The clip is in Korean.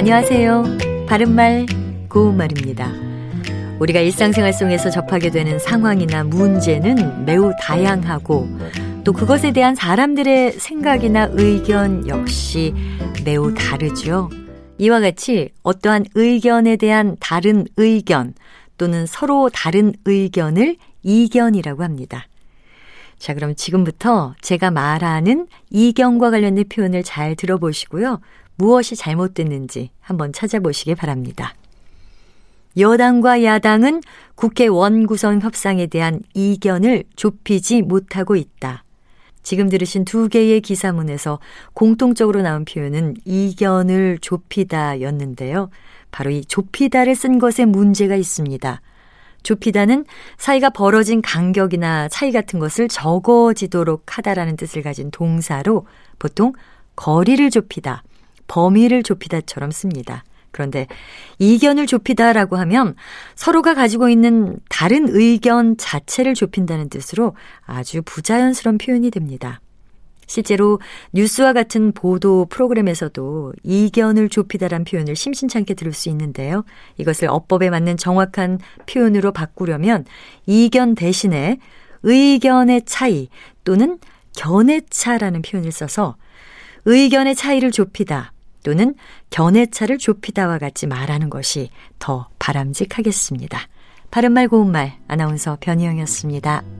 안녕하세요. 바른말, 고운말입니다. 우리가 일상생활 속에서 접하게 되는 상황이나 문제는 매우 다양하고 또 그것에 대한 사람들의 생각이나 의견 역시 매우 다르죠. 이와 같이 어떠한 의견에 대한 다른 의견 또는 서로 다른 의견을 이견이라고 합니다. 자, 그럼 지금부터 제가 말하는 이견과 관련된 표현을 잘 들어보시고요. 무엇이 잘못됐는지 한번 찾아보시기 바랍니다. 여당과 야당은 국회 원구성 협상에 대한 이견을 좁히지 못하고 있다. 지금 들으신 두 개의 기사문에서 공통적으로 나온 표현은 이견을 좁히다 였는데요. 바로 이 좁히다를 쓴 것에 문제가 있습니다. 좁히다는 사이가 벌어진 간격이나 차이 같은 것을 적어지도록 하다라는 뜻을 가진 동사로 보통 거리를 좁히다, 범위를 좁히다처럼 씁니다. 그런데 이견을 좁히다라고 하면 서로가 가지고 있는 다른 의견 자체를 좁힌다는 뜻으로 아주 부자연스러운 표현이 됩니다. 실제로 뉴스와 같은 보도 프로그램에서도 이견을 좁히다란 표현을 심심찮게 들을 수 있는데요. 이것을 어법에 맞는 정확한 표현으로 바꾸려면 이견 대신에 의견의 차이 또는 견해 차라는 표현을 써서 의견의 차이를 좁히다 또는 견해 차를 좁히다와 같이 말하는 것이 더 바람직하겠습니다. 바른말 고운말 아나운서 변희영이었습니다.